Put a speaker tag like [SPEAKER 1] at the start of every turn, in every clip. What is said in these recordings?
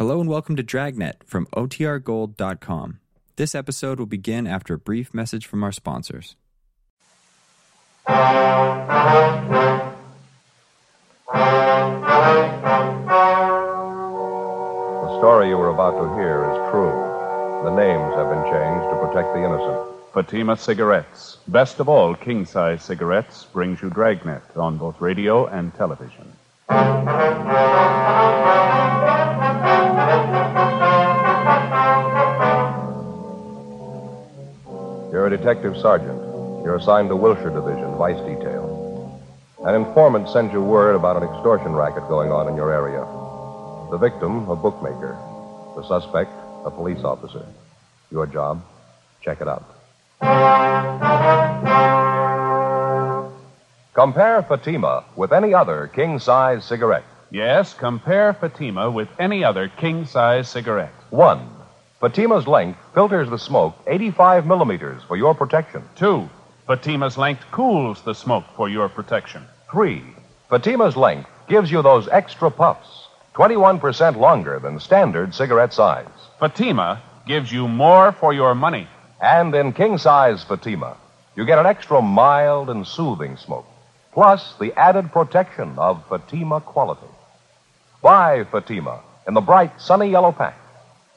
[SPEAKER 1] Hello and welcome to Dragnet from OTRGold.com. This episode will begin after a brief message from our sponsors.
[SPEAKER 2] The story you are about to hear is true. The names have been changed to protect the innocent.
[SPEAKER 3] Fatima Cigarettes. Best of all, king size cigarettes brings you Dragnet on both radio and television.
[SPEAKER 2] A detective sergeant. You're assigned to Wilshire Division, Vice Detail. An informant sends you word about an extortion racket going on in your area. The victim, a bookmaker. The suspect, a police officer. Your job, check it out. Compare Fatima with any other king size cigarette.
[SPEAKER 3] Yes, compare Fatima with any other king size cigarette.
[SPEAKER 2] One, Fatima's length filters the smoke 85 millimeters for your protection.
[SPEAKER 3] Two, Fatima's length cools the smoke for your protection.
[SPEAKER 2] Three, Fatima's length gives you those extra puffs, 21% longer than standard cigarette size.
[SPEAKER 3] Fatima gives you more for your money.
[SPEAKER 2] And in king size Fatima, you get an extra mild and soothing smoke, plus the added protection of Fatima quality. Buy Fatima in the bright sunny yellow pack.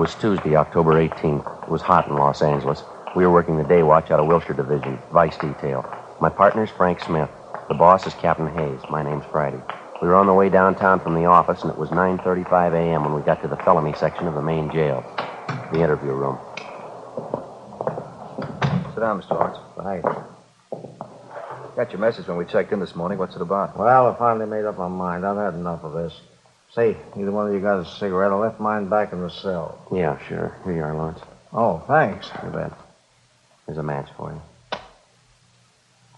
[SPEAKER 4] Was Tuesday, October 18th. It was hot in Los Angeles. We were working the day watch out of Wilshire Division, Vice Detail. My partner's Frank Smith. The boss is Captain Hayes. My name's Friday. We were on the way downtown from the office, and it was 9.35 a.m. when we got to the felony section of the main jail, the interview room.
[SPEAKER 5] Sit down, Mr. Lawrence.
[SPEAKER 6] Thanks.
[SPEAKER 5] Got your message when we checked in this morning. What's it about?
[SPEAKER 6] Well, I finally made up my mind. I've had enough of this. Say, either one of you got a cigarette? I left mine back in the cell.
[SPEAKER 4] Yeah, sure. Here you are, Lawrence.
[SPEAKER 6] Oh, thanks.
[SPEAKER 4] You bet. Here's a match for you.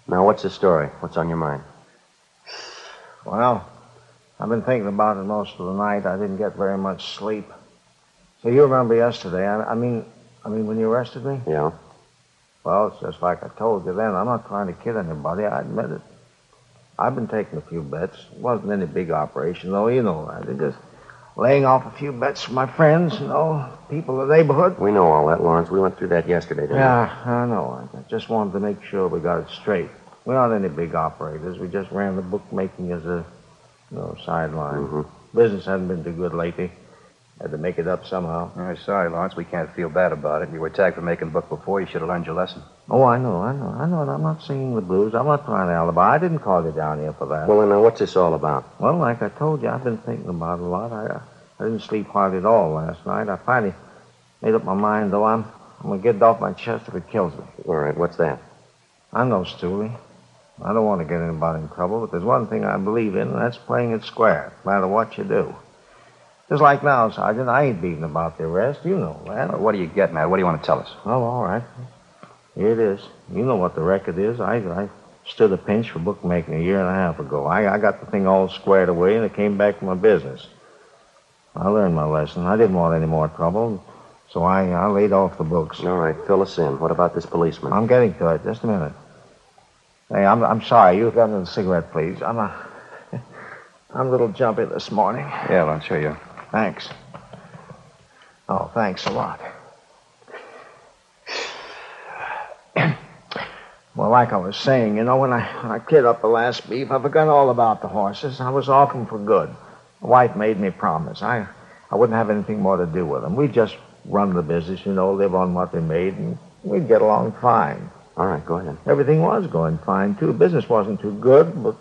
[SPEAKER 4] Now, what's the story? What's on your mind?
[SPEAKER 6] Well, I've been thinking about it most of the night. I didn't get very much sleep. So you remember yesterday? I, I mean, I mean when you arrested me?
[SPEAKER 4] Yeah?
[SPEAKER 6] Well, it's just like I told you then. I'm not trying to kid anybody. I admit it. I've been taking a few bets. It wasn't any big operation, though. You know that. It just laying off a few bets for my friends, you know, people in the neighborhood.
[SPEAKER 4] We know all that, Lawrence. We went through that yesterday, didn't
[SPEAKER 6] Yeah, I know. I just wanted to make sure we got it straight. We're not any big operators. We just ran the bookmaking as a, you know, sideline.
[SPEAKER 4] Mhm.
[SPEAKER 6] Business hasn't been too good lately. Had to make it up somehow.
[SPEAKER 5] Oh, sorry, Lawrence. We can't feel bad about it. You were tagged for making book before. You should have learned your lesson.
[SPEAKER 6] Oh, I know, I know, I know. I'm not singing the blues. I'm not trying to alibi. I didn't call you down here for that.
[SPEAKER 4] Well, then, now, what's this all about?
[SPEAKER 6] Well, like I told you, I've been thinking about it a lot. I, I didn't sleep hardly at all last night. I finally made up my mind, though. I'm, I'm going to get it off my chest if it kills me.
[SPEAKER 4] All right, what's that?
[SPEAKER 6] I know, Stooley. I don't want to get anybody in trouble, but there's one thing I believe in, and that's playing it square, no matter what you do. Just like now, Sergeant, I ain't beating about the arrest. You know that.
[SPEAKER 5] What are you getting at? What do you want to tell us?
[SPEAKER 6] Oh, all right. Here it is. You know what the record is. I, I stood a pinch for bookmaking a year and a half ago. I, I got the thing all squared away, and it came back to my business. I learned my lesson. I didn't want any more trouble, so I, I laid off the books.
[SPEAKER 4] All right, fill us in. What about this policeman?
[SPEAKER 6] I'm getting to it. Just a minute. Hey, I'm, I'm sorry. You've got another cigarette, please. I'm a, I'm a little jumpy this morning.
[SPEAKER 5] Yeah, Lawrence, sure you.
[SPEAKER 6] Thanks. Oh, thanks a lot. well, like I was saying, you know, when I, when I cleared up the last beef, I forgot all about the horses. I was off them for good. The wife made me promise. I, I wouldn't have anything more to do with them. We'd just run the business, you know, live on what they made, and we'd get along fine.
[SPEAKER 4] All right, go ahead.
[SPEAKER 6] Everything was going fine, too. Business wasn't too good, but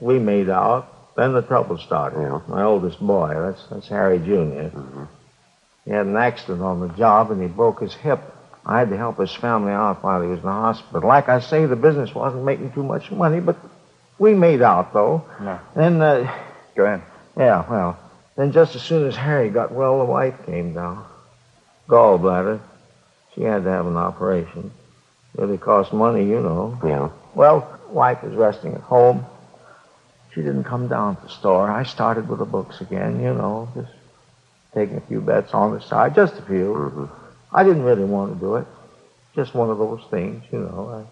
[SPEAKER 6] we made out. Then the trouble started.
[SPEAKER 4] Yeah.
[SPEAKER 6] My oldest boy, that's, that's Harry junior He had an accident on the job, and he broke his hip. I had to help his family out while he was in the hospital. Like I say, the business wasn't making too much money, but We made out, though.
[SPEAKER 5] No.
[SPEAKER 6] Then, uh,
[SPEAKER 5] Go ahead.
[SPEAKER 6] yeah, well, then just as soon as Harry got well, the wife came down. Gallbladder. She had to have an operation. Really cost money, you know.
[SPEAKER 4] Yeah.
[SPEAKER 6] Well, wife was resting at home. She didn't come down to the store. I started with the books again, you know, just taking a few bets on the side, just a few.
[SPEAKER 4] Mm-hmm.
[SPEAKER 6] I didn't really want to do it. Just one of those things, you know.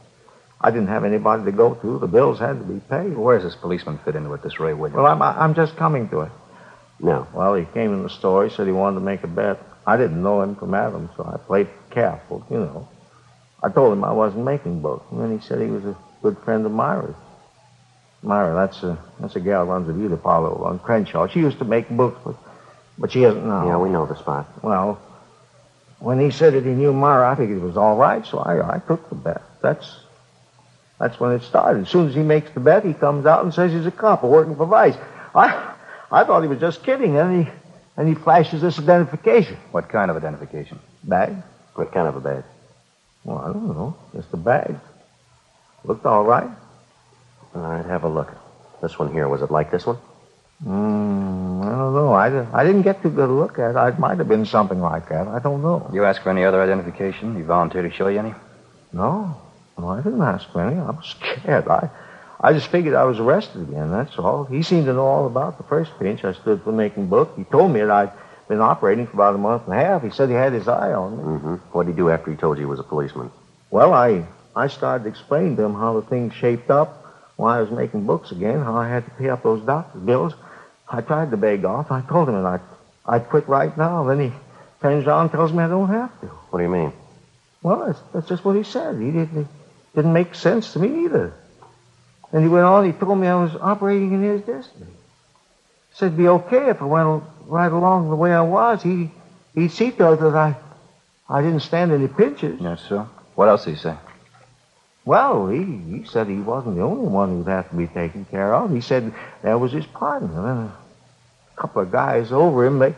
[SPEAKER 6] I, I didn't have anybody to go to. The bills had to be paid.
[SPEAKER 5] Where does this policeman fit into it, this Ray Williams?
[SPEAKER 6] Well, I'm, I'm just coming to it.
[SPEAKER 4] No.
[SPEAKER 6] Well, he came in the store. He said he wanted to make a bet. I didn't know him from Adam, so I played careful, you know. I told him I wasn't making books, and then he said he was a good friend of Myra's. Myra, that's a that's a gal who runs a beauty parlor on Crenshaw. She used to make books, but but she isn't now.
[SPEAKER 4] Yeah, we know the spot.
[SPEAKER 6] Well, when he said that he knew Myra, I figured it was all right, so I I took the bet. That's that's when it started. As soon as he makes the bet, he comes out and says he's a cop working for Vice. I I thought he was just kidding. Then he and he flashes this identification
[SPEAKER 5] What kind of identification?
[SPEAKER 6] bag.
[SPEAKER 4] What kind of a bag?
[SPEAKER 6] Well, I don't know. Just a bag. Looked all right.
[SPEAKER 4] All right, have a look. This one here, was it like this one?
[SPEAKER 6] Mm, I don't know. I, I didn't get too good a look at it. It might have been something like that. I don't know.
[SPEAKER 5] You ask for any other identification? You volunteer to show you any?
[SPEAKER 6] No. No, I didn't ask for any. I was scared. I, I just figured I was arrested again, that's all. He seemed to know all about the first pinch. I stood for making book. He told me that I'd been operating for about a month and a half. He said he had his eye on me.
[SPEAKER 4] Mm-hmm. What'd he do after he told you he was a policeman?
[SPEAKER 6] Well, I, I started explaining to him how the thing shaped up, why I was making books again, how I had to pay up those doctor bills. I tried to beg off. I told him that I'd, I'd quit right now. Then he turns around and tells me I don't have to.
[SPEAKER 4] What do you mean?
[SPEAKER 6] Well, that's, that's just what he said. He didn't, didn't make sense to me either. And he went on, he told me I was operating in his destiny. He said it'd be okay if I went right along the way I was. He, he'd see to it that I, I didn't stand any pinches.
[SPEAKER 5] Yes, sir. What else did he say?
[SPEAKER 6] Well, he, he said he wasn't the only one who'd have to be taken care of. He said there was his partner. And a couple of guys over him, they,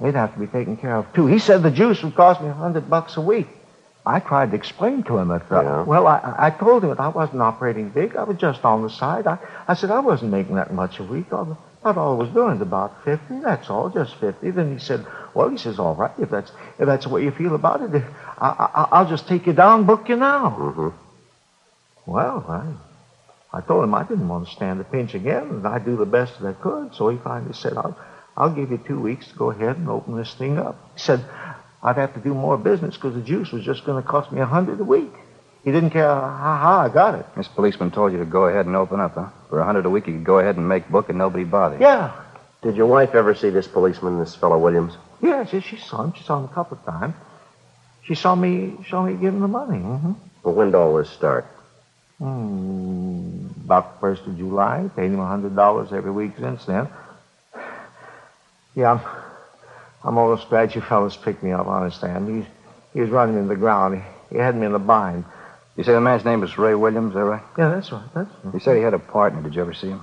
[SPEAKER 6] they'd have to be taken care of, too. He said the juice would cost me a hundred bucks a week. I tried to explain to him that, uh,
[SPEAKER 4] Yeah.
[SPEAKER 6] well, I, I told him that I wasn't operating big. I was just on the side. I, I said I wasn't making that much a week. Not all I was doing is about 50. That's all, just 50. Then he said, well, he says, all right, if that's, if that's the way you feel about it, I, I, I'll just take you down, book you now.
[SPEAKER 4] Mm-hmm.
[SPEAKER 6] Well, I, I told him I didn't want to stand the pinch again, and I'd do the best that I could. So he finally said, I'll, I'll give you two weeks to go ahead and open this thing up. He said I'd have to do more business because the juice was just going to cost me a hundred a week. He didn't care how, how I got it.
[SPEAKER 5] This policeman told you to go ahead and open up, huh? For a hundred a week, you could go ahead and make book and nobody bother you.
[SPEAKER 6] Yeah,
[SPEAKER 4] Did your wife ever see this policeman, this fellow Williams?
[SPEAKER 6] yeah. She, she saw him. She saw him a couple of times. She saw me, saw me give him the money. hmm
[SPEAKER 4] Well, when did all this start?
[SPEAKER 6] Hmm, about the first of July. Paid him a hundred dollars every week since then. Yeah, I'm, I'm almost glad you fellas picked me up. Honest, I am. He's, he was running in the ground. He, he had me in a bind.
[SPEAKER 5] You say the man's name is Ray Williams, is that right?
[SPEAKER 6] Yeah, that's right. That's right.
[SPEAKER 5] You said he had a partner. Did you ever see him?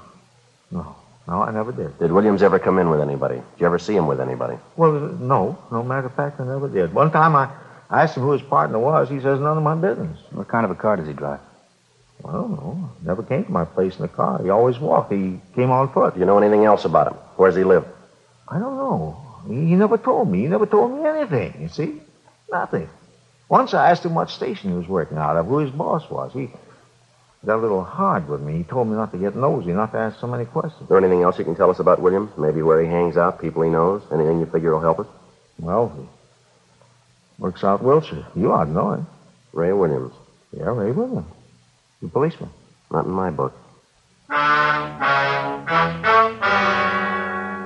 [SPEAKER 6] No, no, I never did.
[SPEAKER 4] Did Williams ever come in with anybody? Did you ever see him with anybody?
[SPEAKER 6] Well, no, no matter of fact, I never did. One time I, I asked him who his partner was. He says none of my business.
[SPEAKER 5] What kind of a car does he drive?
[SPEAKER 6] I don't know. Never came to my place in the car. He always walked. He came on foot.
[SPEAKER 4] Do you know anything else about him? Where's he live?
[SPEAKER 6] I don't know. He, he never told me. He never told me anything, you see? Nothing. Once I asked him what station he was working out of, who his boss was. He got a little hard with me. He told me not to get nosy, not to ask so many questions.
[SPEAKER 4] Is there anything else you can tell us about Williams? Maybe where he hangs out, people he knows? Anything you figure will help us?
[SPEAKER 6] Well, he works out Wilshire. You ought to know him.
[SPEAKER 4] Ray Williams.
[SPEAKER 6] Yeah, Ray Williams. The policeman.
[SPEAKER 4] Not in my book.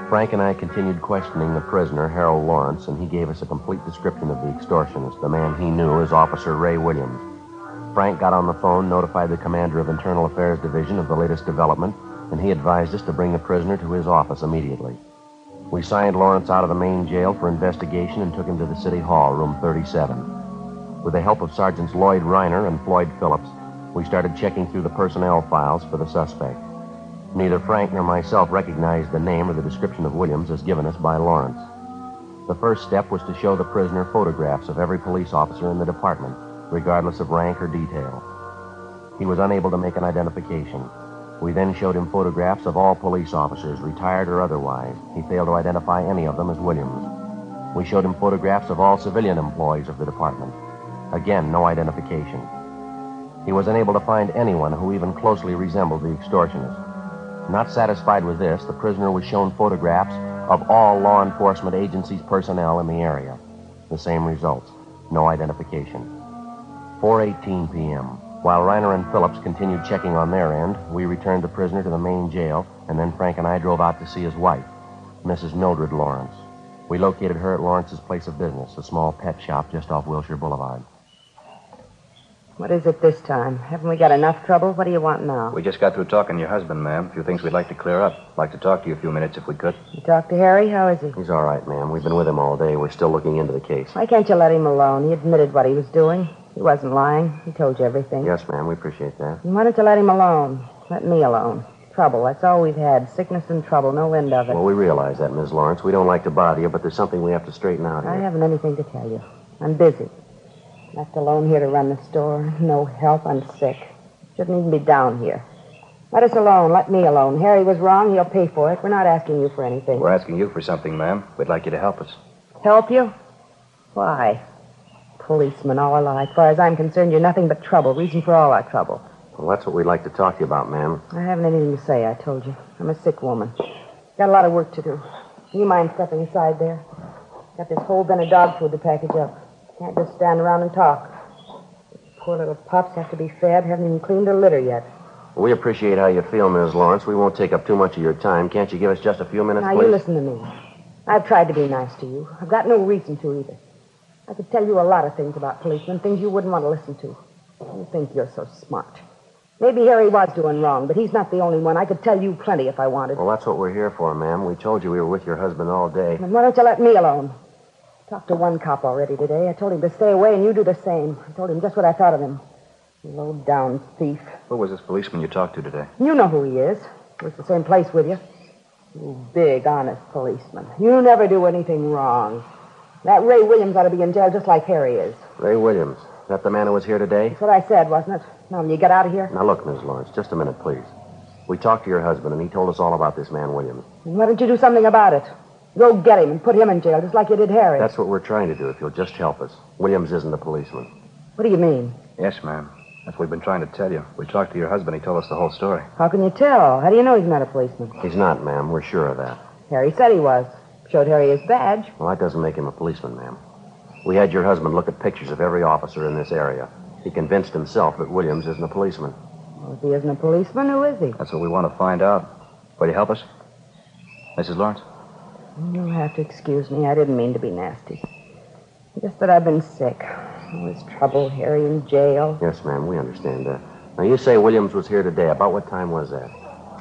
[SPEAKER 4] Frank and I continued questioning the prisoner, Harold Lawrence, and he gave us a complete description of the extortionist, the man he knew as Officer Ray Williams. Frank got on the phone, notified the commander of Internal Affairs Division of the latest development, and he advised us to bring the prisoner to his office immediately. We signed Lawrence out of the main jail for investigation and took him to the City Hall, room 37. With the help of Sergeants Lloyd Reiner and Floyd Phillips, we started checking through the personnel files for the suspect. Neither Frank nor myself recognized the name or the description of Williams as given us by Lawrence. The first step was to show the prisoner photographs of every police officer in the department, regardless of rank or detail. He was unable to make an identification. We then showed him photographs of all police officers, retired or otherwise. He failed to identify any of them as Williams. We showed him photographs of all civilian employees of the department. Again, no identification. He was unable to find anyone who even closely resembled the extortionist. Not satisfied with this, the prisoner was shown photographs of all law enforcement agencies' personnel in the area. The same results. No identification. 4:18 p.m. While Reiner and Phillips continued checking on their end, we returned the prisoner to the main jail, and then Frank and I drove out to see his wife, Mrs. Mildred Lawrence. We located her at Lawrence's place of business, a small pet shop just off Wilshire Boulevard.
[SPEAKER 7] What is it this time? Haven't we got enough trouble? What do you want now?
[SPEAKER 5] We just got through talking to your husband, ma'am. A few things we'd like to clear up. Like to talk to you a few minutes if we could.
[SPEAKER 7] You talked to Harry? How is he?
[SPEAKER 4] He's all right, ma'am. We've been with him all day. We're still looking into the case.
[SPEAKER 7] Why can't you let him alone? He admitted what he was doing. He wasn't lying. He told you everything.
[SPEAKER 4] Yes, ma'am. We appreciate that.
[SPEAKER 7] And why don't you let him alone? Let me alone. Trouble. That's all we've had. Sickness and trouble. No end of it.
[SPEAKER 4] Well, we realize that, Miss Lawrence. We don't like to bother you, but there's something we have to straighten out here.
[SPEAKER 7] I haven't anything to tell you. I'm busy. Left alone here to run the store. No help. I'm sick. Shouldn't even be down here. Let us alone. Let me alone. Harry was wrong. He'll pay for it. We're not asking you for anything.
[SPEAKER 5] We're asking you for something, ma'am. We'd like you to help us.
[SPEAKER 7] Help you? Why? Policeman all alike. As far as I'm concerned, you're nothing but trouble. Reason for all our trouble.
[SPEAKER 4] Well, that's what we'd like to talk to you about, ma'am.
[SPEAKER 7] I haven't anything to say, I told you. I'm a sick woman. Got a lot of work to do. Do you mind stepping aside there? Got this whole bin of dog food to package up. Can't just stand around and talk. Poor little pups have to be fed. Haven't even cleaned their litter yet.
[SPEAKER 4] We appreciate how you feel, Miss Lawrence. We won't take up too much of your time. Can't you give us just a few minutes,
[SPEAKER 7] Now,
[SPEAKER 4] please?
[SPEAKER 7] you listen to me. I've tried to be nice to you. I've got no reason to either. I could tell you a lot of things about policemen, things you wouldn't want to listen to. You think you're so smart. Maybe Harry was doing wrong, but he's not the only one. I could tell you plenty if I wanted.
[SPEAKER 4] Well, that's what we're here for, ma'am. We told you we were with your husband all day.
[SPEAKER 7] Then why don't you let me alone? Talked to one cop already today. I told him to stay away, and you do the same. I told him just what I thought of him. Low down thief.
[SPEAKER 5] Who was this policeman you talked to today?
[SPEAKER 7] You know who he is. Was the same place with you. You big, honest policeman. You never do anything wrong. That Ray Williams ought to be in jail just like Harry is.
[SPEAKER 4] Ray Williams. Is that the man who was here today?
[SPEAKER 7] That's what I said, wasn't it? Now, will you get out of here?
[SPEAKER 4] Now, look, Miss Lawrence, just a minute, please. We talked to your husband, and he told us all about this man, Williams.
[SPEAKER 7] And why don't you do something about it? Go get him and put him in jail just like you did Harry.
[SPEAKER 4] That's what we're trying to do, if you'll just help us. Williams isn't a policeman.
[SPEAKER 7] What do you mean?
[SPEAKER 5] Yes, ma'am. That's what we've been trying to tell you. We talked to your husband. He told us the whole story.
[SPEAKER 7] How can you tell? How do you know he's not a policeman?
[SPEAKER 4] He's not, ma'am. We're sure of that.
[SPEAKER 7] Harry said he was. Showed Harry his badge.
[SPEAKER 4] Well, that doesn't make him a policeman, ma'am. We had your husband look at pictures of every officer in this area. He convinced himself that Williams isn't a policeman.
[SPEAKER 7] Well, if he isn't a policeman, who is he?
[SPEAKER 5] That's what we want to find out. Will you help us? Mrs. Lawrence?
[SPEAKER 7] You'll have to excuse me. I didn't mean to be nasty. Just that I've been sick. Always trouble, Harry in jail.
[SPEAKER 4] Yes, ma'am, we understand that. Now, you say Williams was here today. About what time was that?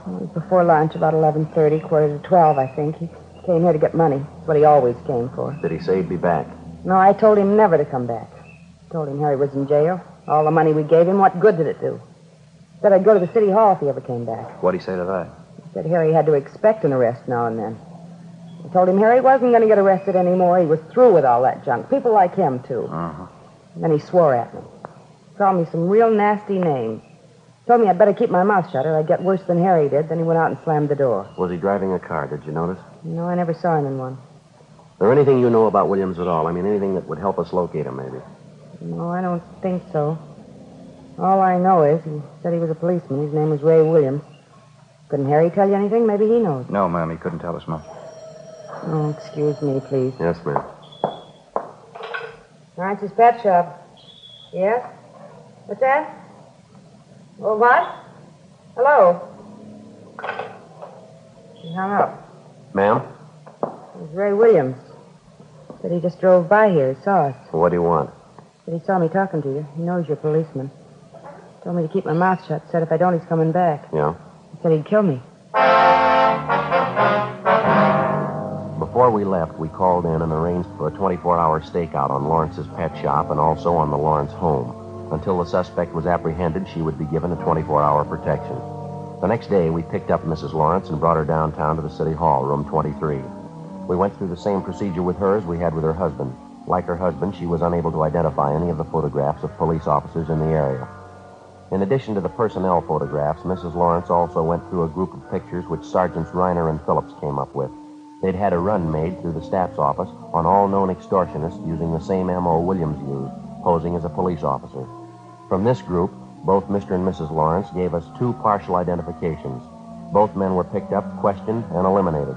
[SPEAKER 7] It was before lunch, about 11.30, quarter to 12, I think. He came here to get money. That's what he always came for.
[SPEAKER 4] Did he say he'd be back?
[SPEAKER 7] No, I told him never to come back. I Told him Harry was in jail. All the money we gave him, what good did it do? Said I'd go to the city hall if he ever came back.
[SPEAKER 5] What'd he say to that?
[SPEAKER 7] He Said Harry had to expect an arrest now and then. I told him Harry wasn't going to get arrested anymore. He was through with all that junk. People like him, too.
[SPEAKER 5] Uh-huh.
[SPEAKER 7] Then he swore at me. Called me some real nasty names. Told me I'd better keep my mouth shut or I'd get worse than Harry did. Then he went out and slammed the door.
[SPEAKER 4] Was he driving a car? Did you notice?
[SPEAKER 7] No, I never saw him in one.
[SPEAKER 4] Is there anything you know about Williams at all? I mean, anything that would help us locate him, maybe?
[SPEAKER 7] No, I don't think so. All I know is he said he was a policeman. His name was Ray Williams. Couldn't Harry tell you anything? Maybe he knows.
[SPEAKER 5] No, ma'am. He couldn't tell us, ma'am.
[SPEAKER 7] Oh, excuse me, please.
[SPEAKER 4] Yes, ma'am.
[SPEAKER 7] Lawrence's pet shop. Yes? What's that? Well, what? Hello? He hung up.
[SPEAKER 4] Ma'am?
[SPEAKER 7] It was Ray Williams. Said he just drove by here. He saw us.
[SPEAKER 4] What do you want?
[SPEAKER 7] Said he saw me talking to you. He knows you're a policeman. Told me to keep my mouth shut. Said if I don't, he's coming back.
[SPEAKER 4] Yeah?
[SPEAKER 7] He said he'd kill me.
[SPEAKER 4] Before we left, we called in and arranged for a 24 hour stakeout on Lawrence's pet shop and also on the Lawrence home. Until the suspect was apprehended, she would be given a 24 hour protection. The next day, we picked up Mrs. Lawrence and brought her downtown to the City Hall, room 23. We went through the same procedure with her as we had with her husband. Like her husband, she was unable to identify any of the photographs of police officers in the area. In addition to the personnel photographs, Mrs. Lawrence also went through a group of pictures which Sergeants Reiner and Phillips came up with. They'd had a run made through the staff's office on all known extortionists using the same M.O. Williams used, posing as a police officer. From this group, both Mr. and Mrs. Lawrence gave us two partial identifications. Both men were picked up, questioned, and eliminated.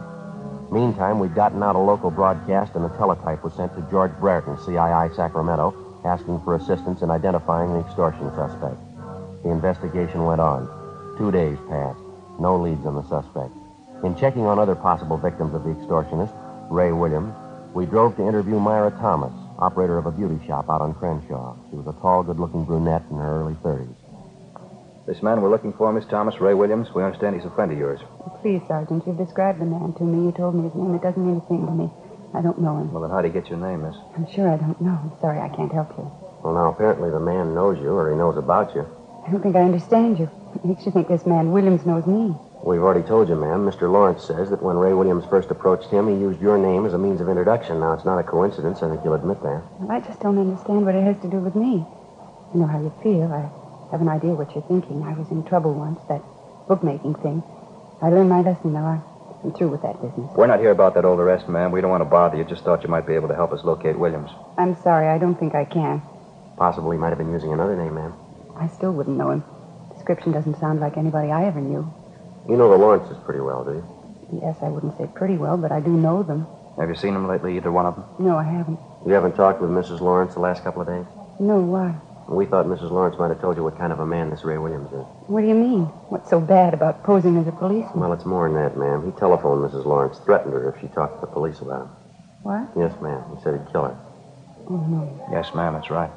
[SPEAKER 4] Meantime, we'd gotten out a local broadcast, and a teletype was sent to George Brereton, CII Sacramento, asking for assistance in identifying the extortion suspect. The investigation went on. Two days passed. No leads on the suspect. In checking on other possible victims of the extortionist, Ray Williams, we drove to interview Myra Thomas, operator of a beauty shop out on Crenshaw. She was a tall, good-looking brunette in her early 30s.
[SPEAKER 5] This man we're looking for, Miss Thomas, Ray Williams, we understand he's a friend of yours.
[SPEAKER 8] Oh, please, Sergeant, you've described the man to me. You told me his name. It doesn't mean a thing to me. I don't know him.
[SPEAKER 5] Well, then how'd he get your name, miss?
[SPEAKER 8] I'm sure I don't know. I'm sorry I can't help you.
[SPEAKER 4] Well, now, apparently the man knows you, or he knows about you.
[SPEAKER 8] I don't think I understand you. It makes you think this man Williams knows me.
[SPEAKER 4] We've already told you, ma'am. Mr. Lawrence says that when Ray Williams first approached him, he used your name as a means of introduction. Now, it's not a coincidence. I think you'll admit that.
[SPEAKER 8] Well, I just don't understand what it has to do with me. I know how you feel. I have an idea what you're thinking. I was in trouble once, that bookmaking thing. I learned my lesson, though. I- I'm through with that business.
[SPEAKER 5] We're not here about that old arrest, ma'am. We don't want to bother you. Just thought you might be able to help us locate Williams.
[SPEAKER 8] I'm sorry. I don't think I can.
[SPEAKER 4] Possibly he might have been using another name, ma'am.
[SPEAKER 8] I still wouldn't know him. Description doesn't sound like anybody I ever knew.
[SPEAKER 4] You know the Lawrences pretty well, do you?
[SPEAKER 8] Yes, I wouldn't say pretty well, but I do know them.
[SPEAKER 5] Have you seen them lately, either one of them?
[SPEAKER 8] No, I haven't.
[SPEAKER 4] You haven't talked with Mrs. Lawrence the last couple of days?
[SPEAKER 8] No, why?
[SPEAKER 4] We thought Mrs. Lawrence might have told you what kind of a man this Ray Williams is.
[SPEAKER 8] What do you mean? What's so bad about posing as a policeman?
[SPEAKER 4] Well, it's more than that, ma'am. He telephoned Mrs. Lawrence, threatened her if she talked to the police about him.
[SPEAKER 8] What?
[SPEAKER 4] Yes, ma'am. He said he'd kill her.
[SPEAKER 8] Oh, no.
[SPEAKER 5] Yes, ma'am, that's right.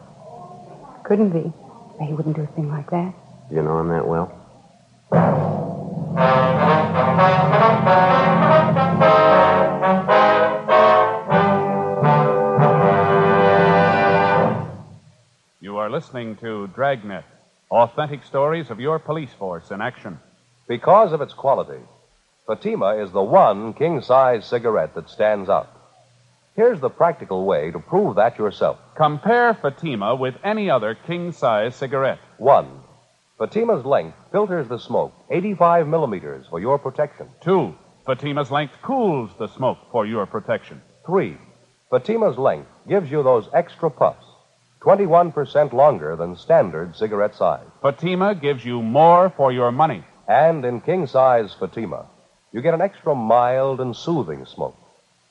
[SPEAKER 8] Couldn't be. He wouldn't do a thing like that.
[SPEAKER 4] Do you know him that well?
[SPEAKER 3] You are listening to Dragnet, authentic stories of your police force in action.
[SPEAKER 2] Because of its quality, Fatima is the one king size cigarette that stands out. Here's the practical way to prove that yourself.
[SPEAKER 3] Compare Fatima with any other king size cigarette.
[SPEAKER 2] One, Fatima's length filters the smoke 85 millimeters for your protection.
[SPEAKER 3] Two, Fatima's length cools the smoke for your protection.
[SPEAKER 2] Three, Fatima's length gives you those extra puffs, 21% longer than standard cigarette size.
[SPEAKER 3] Fatima gives you more for your money.
[SPEAKER 2] And in king size Fatima, you get an extra mild and soothing smoke,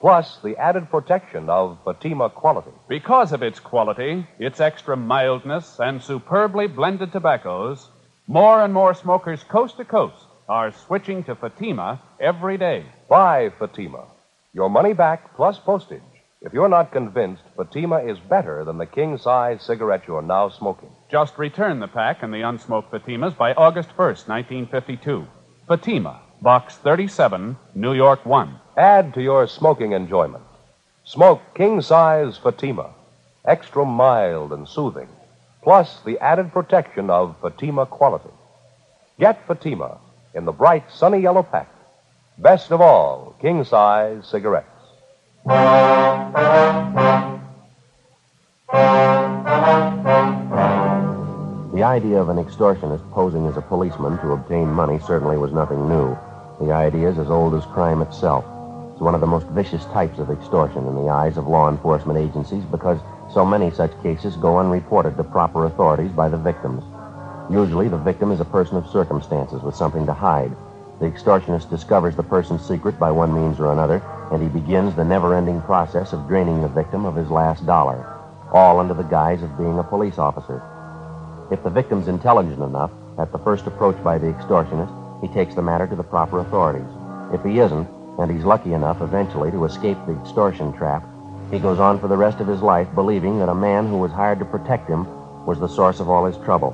[SPEAKER 2] plus the added protection of Fatima quality.
[SPEAKER 3] Because of its quality, its extra mildness, and superbly blended tobaccos, more and more smokers coast to coast are switching to Fatima every day.
[SPEAKER 2] Buy Fatima. Your money back plus postage if you're not convinced Fatima is better than the king size cigarette you're now smoking.
[SPEAKER 3] Just return the pack and the unsmoked Fatimas by August 1st, 1952. Fatima, Box 37, New York 1.
[SPEAKER 2] Add to your smoking enjoyment. Smoke king size Fatima, extra mild and soothing, plus the added protection of Fatima quality. Get Fatima in the bright sunny yellow pack. Best of all, king size cigarettes.
[SPEAKER 4] The idea of an extortionist posing as a policeman to obtain money certainly was nothing new. The idea is as old as crime itself. It's one of the most vicious types of extortion in the eyes of law enforcement agencies because so many such cases go unreported to proper authorities by the victims. Usually, the victim is a person of circumstances with something to hide. The extortionist discovers the person's secret by one means or another, and he begins the never ending process of draining the victim of his last dollar, all under the guise of being a police officer. If the victim's intelligent enough, at the first approach by the extortionist, he takes the matter to the proper authorities. If he isn't, and he's lucky enough eventually to escape the extortion trap, he goes on for the rest of his life believing that a man who was hired to protect him was the source of all his trouble.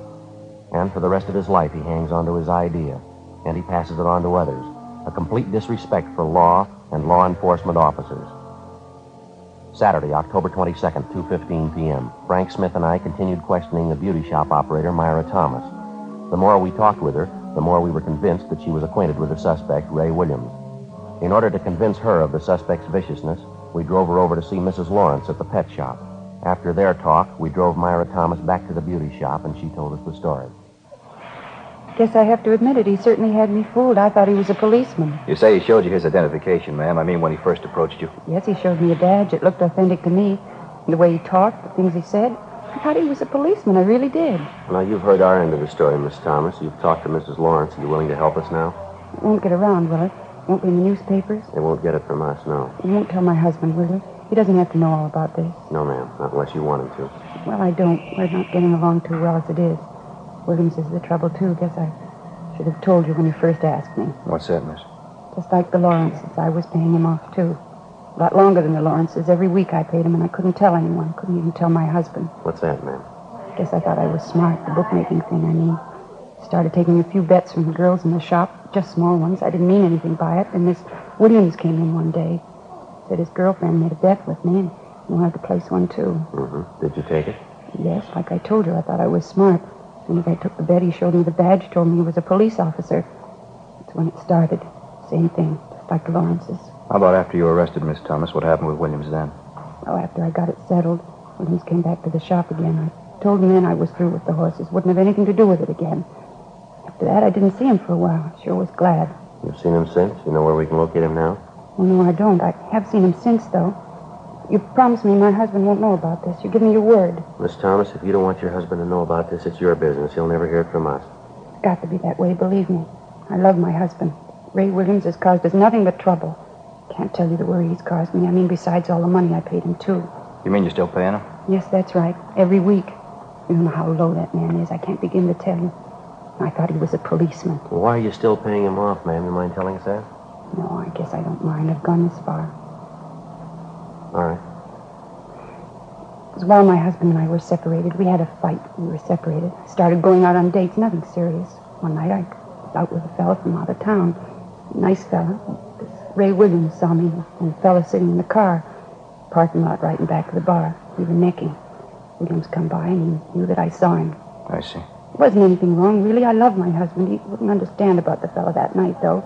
[SPEAKER 4] And for the rest of his life, he hangs on to his idea, and he passes it on to others. A complete disrespect for law and law enforcement officers. Saturday, October 22nd, 2.15 p.m. Frank Smith and I continued questioning the beauty shop operator, Myra Thomas. The more we talked with her, the more we were convinced that she was acquainted with the suspect, Ray Williams. In order to convince her of the suspect's viciousness, we drove her over to see Mrs. Lawrence at the pet shop. After their talk, we drove Myra Thomas back to the beauty shop, and she told us the story.
[SPEAKER 8] Guess I have to admit it. He certainly had me fooled. I thought he was a policeman.
[SPEAKER 5] You say he showed you his identification, ma'am. I mean, when he first approached you.
[SPEAKER 8] Yes, he showed me a badge. It looked authentic to me. The way he talked, the things he said. I thought he was a policeman. I really did.
[SPEAKER 4] Now, you've heard our end of the story, Miss Thomas. You've talked to Mrs. Lawrence. Are you willing to help us now?
[SPEAKER 8] It won't get around, will it? Won't be in the newspapers?
[SPEAKER 4] They won't get it from us, no.
[SPEAKER 8] You won't tell my husband, will you? He doesn't have to know all about this.
[SPEAKER 4] No, ma'am. Not unless you want him to.
[SPEAKER 8] Well, I don't. We're not getting along too well as it is. Williams is the trouble, too. Guess I should have told you when you first asked me.
[SPEAKER 5] What's that, miss?
[SPEAKER 8] Just like the Lawrences, I was paying him off, too. A lot longer than the Lawrences. Every week I paid him, and I couldn't tell anyone. Couldn't even tell my husband.
[SPEAKER 4] What's that, ma'am?
[SPEAKER 8] Guess I thought I was smart, the bookmaking thing, I mean. Started taking a few bets from the girls in the shop, just small ones. I didn't mean anything by it. And Miss Williams came in one day. Said his girlfriend made a bet with me and he wanted to place one, too.
[SPEAKER 4] Mm-hmm. Did you take it?
[SPEAKER 8] Yes, like I told you, I thought I was smart. As soon as I took the bet, he showed me the badge, told me he was a police officer. That's when it started. Same thing, just like the Lawrences.
[SPEAKER 5] How about after you were arrested, Miss Thomas? What happened with Williams then?
[SPEAKER 8] Oh, after I got it settled, Williams came back to the shop again. I told him then I was through with the horses, wouldn't have anything to do with it again. After that, I didn't see him for a while. I Sure was glad.
[SPEAKER 4] You've seen him since? You know where we can locate him now?
[SPEAKER 8] Oh, no, I don't. I have seen him since, though. You promised me my husband won't know about this. You give me your word.
[SPEAKER 4] Miss Thomas, if you don't want your husband to know about this, it's your business. He'll never hear it from us.
[SPEAKER 8] It's got to be that way, believe me. I love my husband. Ray Williams has caused us nothing but trouble. Can't tell you the worry he's caused me. I mean, besides all the money I paid him, too.
[SPEAKER 5] You mean you're still paying him?
[SPEAKER 8] Yes, that's right. Every week. You don't know how low that man is. I can't begin to tell you. I thought he was a policeman.
[SPEAKER 4] Well, why are you still paying him off, ma'am? You mind telling us that?
[SPEAKER 8] No, I guess I don't mind. I've gone this far.
[SPEAKER 4] All right.
[SPEAKER 8] It was while my husband and I were separated. We had a fight. We were separated. I started going out on dates, nothing serious. One night I was out with a fella from out of town. Nice fella. This Ray Williams saw me and a fella sitting in the car. Parking lot right in back of the bar. We were necking. Williams come by and he knew that I saw him.
[SPEAKER 5] I see.
[SPEAKER 8] There wasn't anything wrong, really. I love my husband. He wouldn't understand about the fellow that night, though.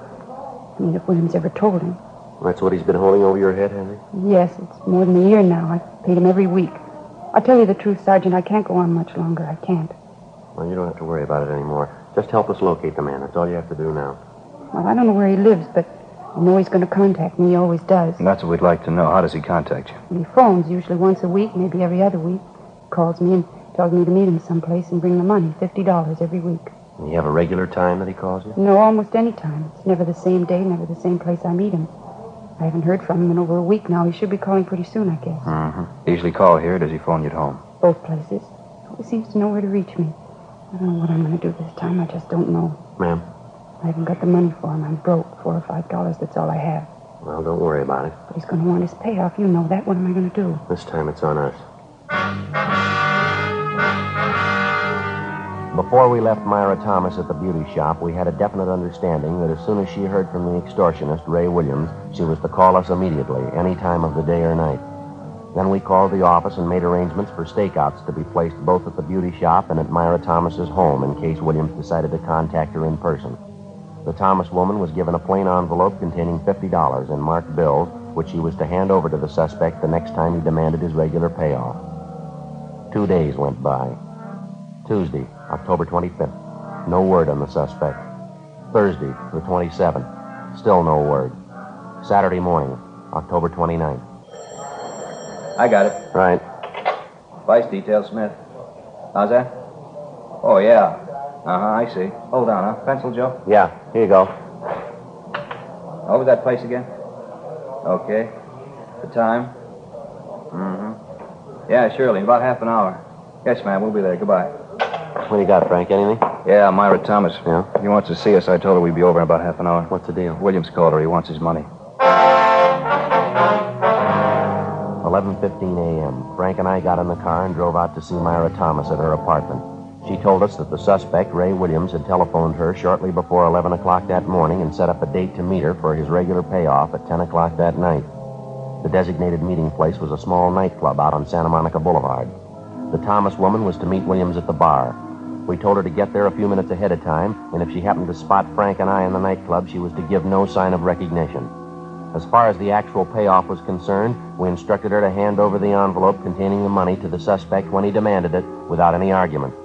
[SPEAKER 8] I mean, if Williams ever told him.
[SPEAKER 4] That's what he's been holding over your head, Henry?
[SPEAKER 8] Yes, it's more than a year now. I've paid him every week. I'll tell you the truth, Sergeant. I can't go on much longer. I can't.
[SPEAKER 4] Well, you don't have to worry about it anymore. Just help us locate the man. That's all you have to do now.
[SPEAKER 8] Well, I don't know where he lives, but I know he's going to contact me. He always does.
[SPEAKER 5] And that's what we'd like to know. How does he contact you?
[SPEAKER 8] He phones usually once a week, maybe every other week. Calls me and tells me to meet him someplace and bring the money, $50 every week.
[SPEAKER 4] And you have a regular time that he calls you?
[SPEAKER 8] No, almost any time. It's never the same day, never the same place I meet him. I haven't heard from him in over a week now. He should be calling pretty soon, I guess.
[SPEAKER 5] Mm-hmm. Usually call here, or does he phone you at home?
[SPEAKER 8] Both places. Always seems to know where to reach me. I don't know what I'm going to do this time. I just don't know.
[SPEAKER 4] Ma'am?
[SPEAKER 8] I haven't got the money for him. I'm broke. Four or five dollars. That's all I have.
[SPEAKER 4] Well, don't worry about it.
[SPEAKER 8] But he's going to want his payoff. You know that. What am I going to do?
[SPEAKER 4] This time it's on us. Before we left Myra Thomas at the beauty shop, we had a definite understanding that as soon as she heard from the extortionist, Ray Williams, she was to call us immediately, any time of the day or night. Then we called the office and made arrangements for stakeouts to be placed both at the beauty shop and at Myra Thomas's home in case Williams decided to contact her in person. The Thomas woman was given a plain envelope containing $50 in marked bills, which she was to hand over to the suspect the next time he demanded his regular payoff. Two days went by. Tuesday, October 25th. No word on the suspect. Thursday, the 27th. Still no word. Saturday morning, October 29th.
[SPEAKER 5] I got it.
[SPEAKER 4] Right.
[SPEAKER 5] Vice detail, Smith. How's that? Oh, yeah. Uh-huh, I see. Hold on, huh? Pencil, Joe?
[SPEAKER 4] Yeah, here you go.
[SPEAKER 5] Over that place again? Okay. The time? Mm-hmm. Yeah, surely. In about half an hour. Yes, ma'am. We'll be there. Goodbye.
[SPEAKER 4] What do you got, Frank? Anything?
[SPEAKER 5] Yeah, Myra Thomas.
[SPEAKER 4] Yeah?
[SPEAKER 5] He wants to see us. I told her we'd be over in about half an hour.
[SPEAKER 4] What's the deal?
[SPEAKER 5] Williams called her. He wants his money.
[SPEAKER 4] 11.15 a.m. Frank and I got in the car and drove out to see Myra Thomas at her apartment. She told us that the suspect, Ray Williams, had telephoned her shortly before 11 o'clock that morning and set up a date to meet her for his regular payoff at 10 o'clock that night. The designated meeting place was a small nightclub out on Santa Monica Boulevard. The Thomas woman was to meet Williams at the bar. We told her to get there a few minutes ahead of time, and if she happened to spot Frank and I in the nightclub, she was to give no sign of recognition. As far as the actual payoff was concerned, we instructed her to hand over the envelope containing the money to the suspect when he demanded it without any argument.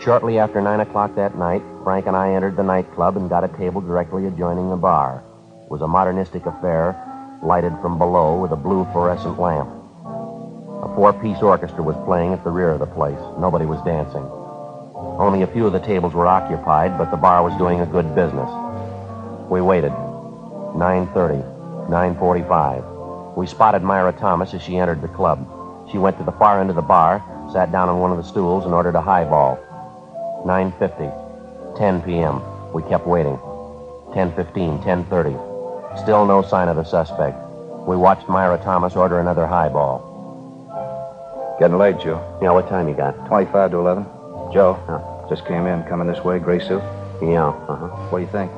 [SPEAKER 4] Shortly after 9 o'clock that night, Frank and I entered the nightclub and got a table directly adjoining the bar. It was a modernistic affair, lighted from below with a blue fluorescent lamp. A four piece orchestra was playing at the rear of the place. Nobody was dancing. Only a few of the tables were occupied, but the bar was doing a good business. We waited. 9.30, 9.45. We spotted Myra Thomas as she entered the club. She went to the far end of the bar, sat down on one of the stools, and ordered a highball. 9.50, 10 p.m. We kept waiting. 10.15, 10.30. Still no sign of the suspect. We watched Myra Thomas order another highball.
[SPEAKER 5] Getting late, Joe.
[SPEAKER 4] Yeah, what time you got?
[SPEAKER 5] 25 to 11. Joe,
[SPEAKER 4] Huh?
[SPEAKER 5] just came in, coming this way, gray suit.
[SPEAKER 4] Yeah, uh-huh.
[SPEAKER 5] What do you think?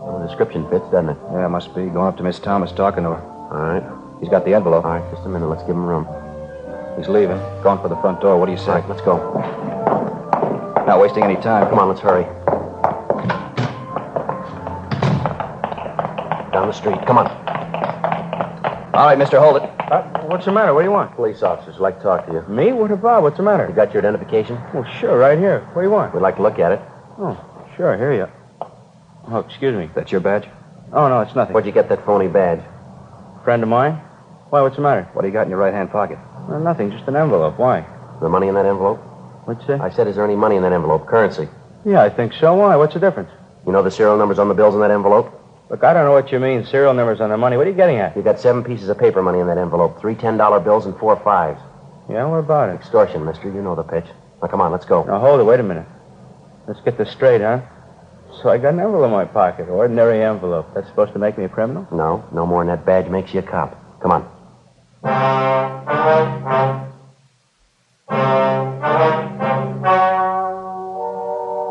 [SPEAKER 4] Well, the description fits, doesn't it?
[SPEAKER 5] Yeah, must be. Going up to Miss Thomas, talking to her.
[SPEAKER 4] All right.
[SPEAKER 5] He's got the envelope.
[SPEAKER 4] All right, just a minute. Let's give him room.
[SPEAKER 5] He's leaving. Going for the front door. What do you say?
[SPEAKER 4] right, let's go.
[SPEAKER 5] Not wasting any time.
[SPEAKER 4] Come on, let's hurry. Down the street. Come on.
[SPEAKER 5] All right, mister, hold it.
[SPEAKER 6] Uh, what's the matter? What do you want?
[SPEAKER 4] Police officers like to talk to you.
[SPEAKER 6] Me? What about? What's the matter?
[SPEAKER 4] You got your identification?
[SPEAKER 6] Well, sure, right here. What do you want?
[SPEAKER 4] We'd like to look at it.
[SPEAKER 6] Oh, sure, I hear you. Oh, excuse me.
[SPEAKER 5] That's your badge?
[SPEAKER 6] Oh, no, it's nothing.
[SPEAKER 4] Where'd you get that phony badge?
[SPEAKER 6] Friend of mine? Why, what's the matter?
[SPEAKER 5] What do you got in your right hand pocket?
[SPEAKER 6] Uh, nothing, just an envelope. Why?
[SPEAKER 4] The money in that envelope?
[SPEAKER 6] You say?
[SPEAKER 4] I said, is there any money in that envelope? Currency.
[SPEAKER 6] Yeah, I think so. Why? What's the difference?
[SPEAKER 4] You know the serial numbers on the bills in that envelope?
[SPEAKER 6] Look, I don't know what you mean, serial numbers on the money. What are you getting at?
[SPEAKER 4] You got seven pieces of paper money in that envelope. Three $10 bills and four fives.
[SPEAKER 6] Yeah, what about it?
[SPEAKER 4] Extortion, mister. You know the pitch. Now, come on, let's go.
[SPEAKER 6] Now, hold it. Wait a minute. Let's get this straight, huh? So I got an envelope in my pocket. Ordinary envelope. That's supposed to make me a criminal?
[SPEAKER 4] No, no more than that badge makes you a cop. Come on.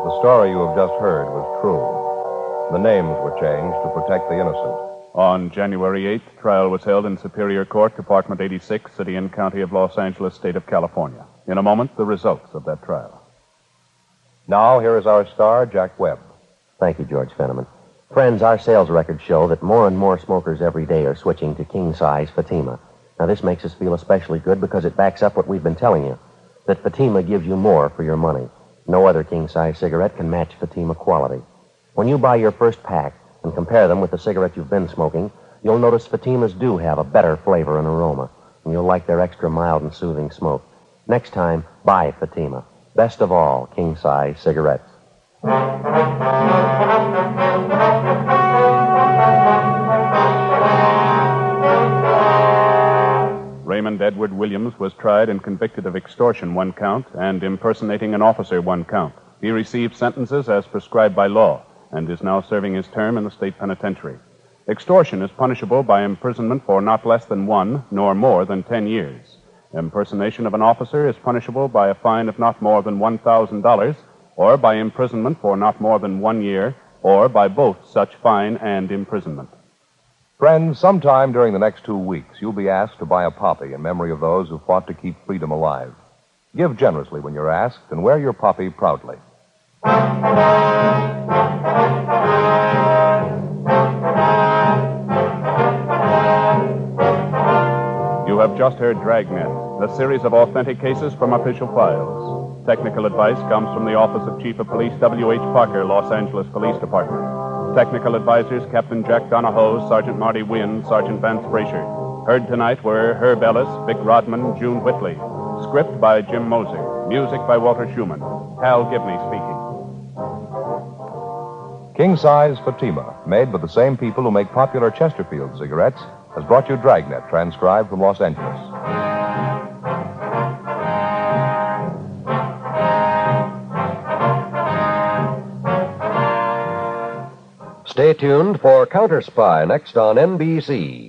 [SPEAKER 2] The story you have just heard was true. The names were changed to protect the innocent.
[SPEAKER 3] On January 8th, trial was held in Superior Court, Department 86, City and County of Los Angeles, State of California. In a moment, the results of that trial.
[SPEAKER 2] Now, here is our star, Jack Webb.
[SPEAKER 4] Thank you, George Fenneman. Friends, our sales records show that more and more smokers every day are switching to king size Fatima. Now, this makes us feel especially good because it backs up what we've been telling you that Fatima gives you more for your money. No other king size cigarette can match Fatima quality. When you buy your first pack and compare them with the cigarette you've been smoking, you'll notice Fatimas do have a better flavor and aroma, and you'll like their extra mild and soothing smoke. Next time, buy Fatima. Best of all, king size cigarettes.
[SPEAKER 3] Raymond Edward Williams was tried and convicted of extortion, one count, and impersonating an officer, one count. He received sentences as prescribed by law and is now serving his term in the state penitentiary. Extortion is punishable by imprisonment for not less than one nor more than ten years. Impersonation of an officer is punishable by a fine of not more than $1,000 or by imprisonment for not more than one year or by both such fine and imprisonment.
[SPEAKER 2] Friends, sometime during the next two weeks, you'll be asked to buy a poppy in memory of those who fought to keep freedom alive. Give generously when you're asked and wear your poppy proudly.
[SPEAKER 3] You have just heard Dragnet, a series of authentic cases from official files. Technical advice comes from the Office of Chief of Police W.H. Parker, Los Angeles Police Department. Technical advisors Captain Jack Donahoe, Sergeant Marty Wynn, Sergeant Vance Frazier. Heard tonight were Herb Ellis, Vic Rodman, June Whitley. Script by Jim Moser. Music by Walter Schumann. Hal Gibney speaking.
[SPEAKER 2] King size Fatima, made by the same people who make popular Chesterfield cigarettes, has brought you Dragnet, transcribed from Los Angeles.
[SPEAKER 9] Stay tuned for Counter Spy next on NBC.